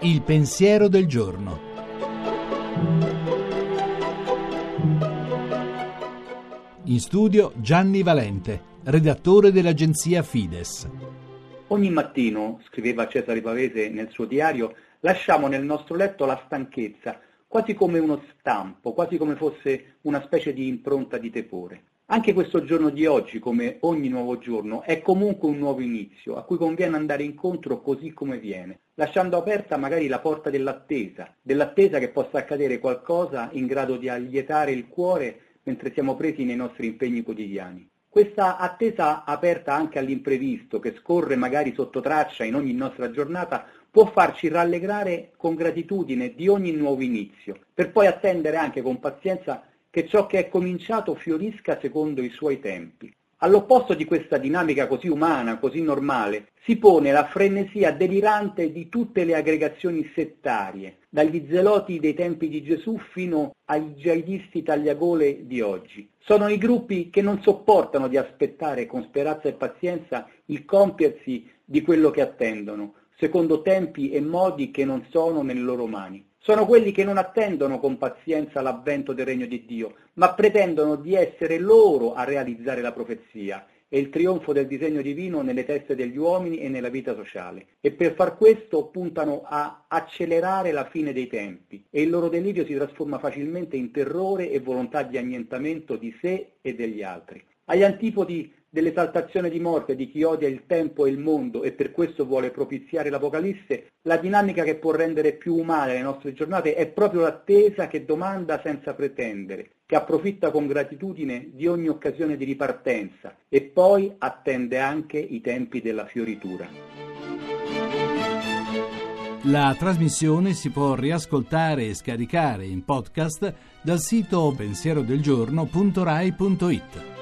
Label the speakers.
Speaker 1: Il pensiero del giorno. In studio Gianni Valente, redattore dell'agenzia Fides.
Speaker 2: Ogni mattino, scriveva Cesare Pavese nel suo diario, lasciamo nel nostro letto la stanchezza, quasi come uno stampo, quasi come fosse una specie di impronta di tepore. Anche questo giorno di oggi, come ogni nuovo giorno, è comunque un nuovo inizio, a cui conviene andare incontro così come viene, lasciando aperta magari la porta dell'attesa, dell'attesa che possa accadere qualcosa in grado di allietare il cuore mentre siamo presi nei nostri impegni quotidiani. Questa attesa aperta anche all'imprevisto, che scorre magari sotto traccia in ogni nostra giornata, può farci rallegrare con gratitudine di ogni nuovo inizio, per poi attendere anche con pazienza che ciò che è cominciato fiorisca secondo i suoi tempi. All'opposto di questa dinamica così umana, così normale, si pone la frenesia delirante di tutte le aggregazioni settarie, dagli zeloti dei tempi di Gesù fino ai jihadisti tagliagole di oggi. Sono i gruppi che non sopportano di aspettare con speranza e pazienza il compiersi di quello che attendono, secondo tempi e modi che non sono nelle loro mani. Sono quelli che non attendono con pazienza l'avvento del regno di Dio, ma pretendono di essere loro a realizzare la profezia e il trionfo del disegno divino nelle teste degli uomini e nella vita sociale. E per far questo puntano a accelerare la fine dei tempi e il loro delirio si trasforma facilmente in terrore e volontà di annientamento di sé e degli altri. Agli antipodi dell'esaltazione di morte di chi odia il tempo e il mondo e per questo vuole propiziare l'Apocalisse, la dinamica che può rendere più umane le nostre giornate è proprio l'attesa che domanda senza pretendere, che approfitta con gratitudine di ogni occasione di ripartenza e poi attende anche i tempi della fioritura.
Speaker 1: La trasmissione si può riascoltare e scaricare in podcast dal sito pensierodelgiorno.rai.it.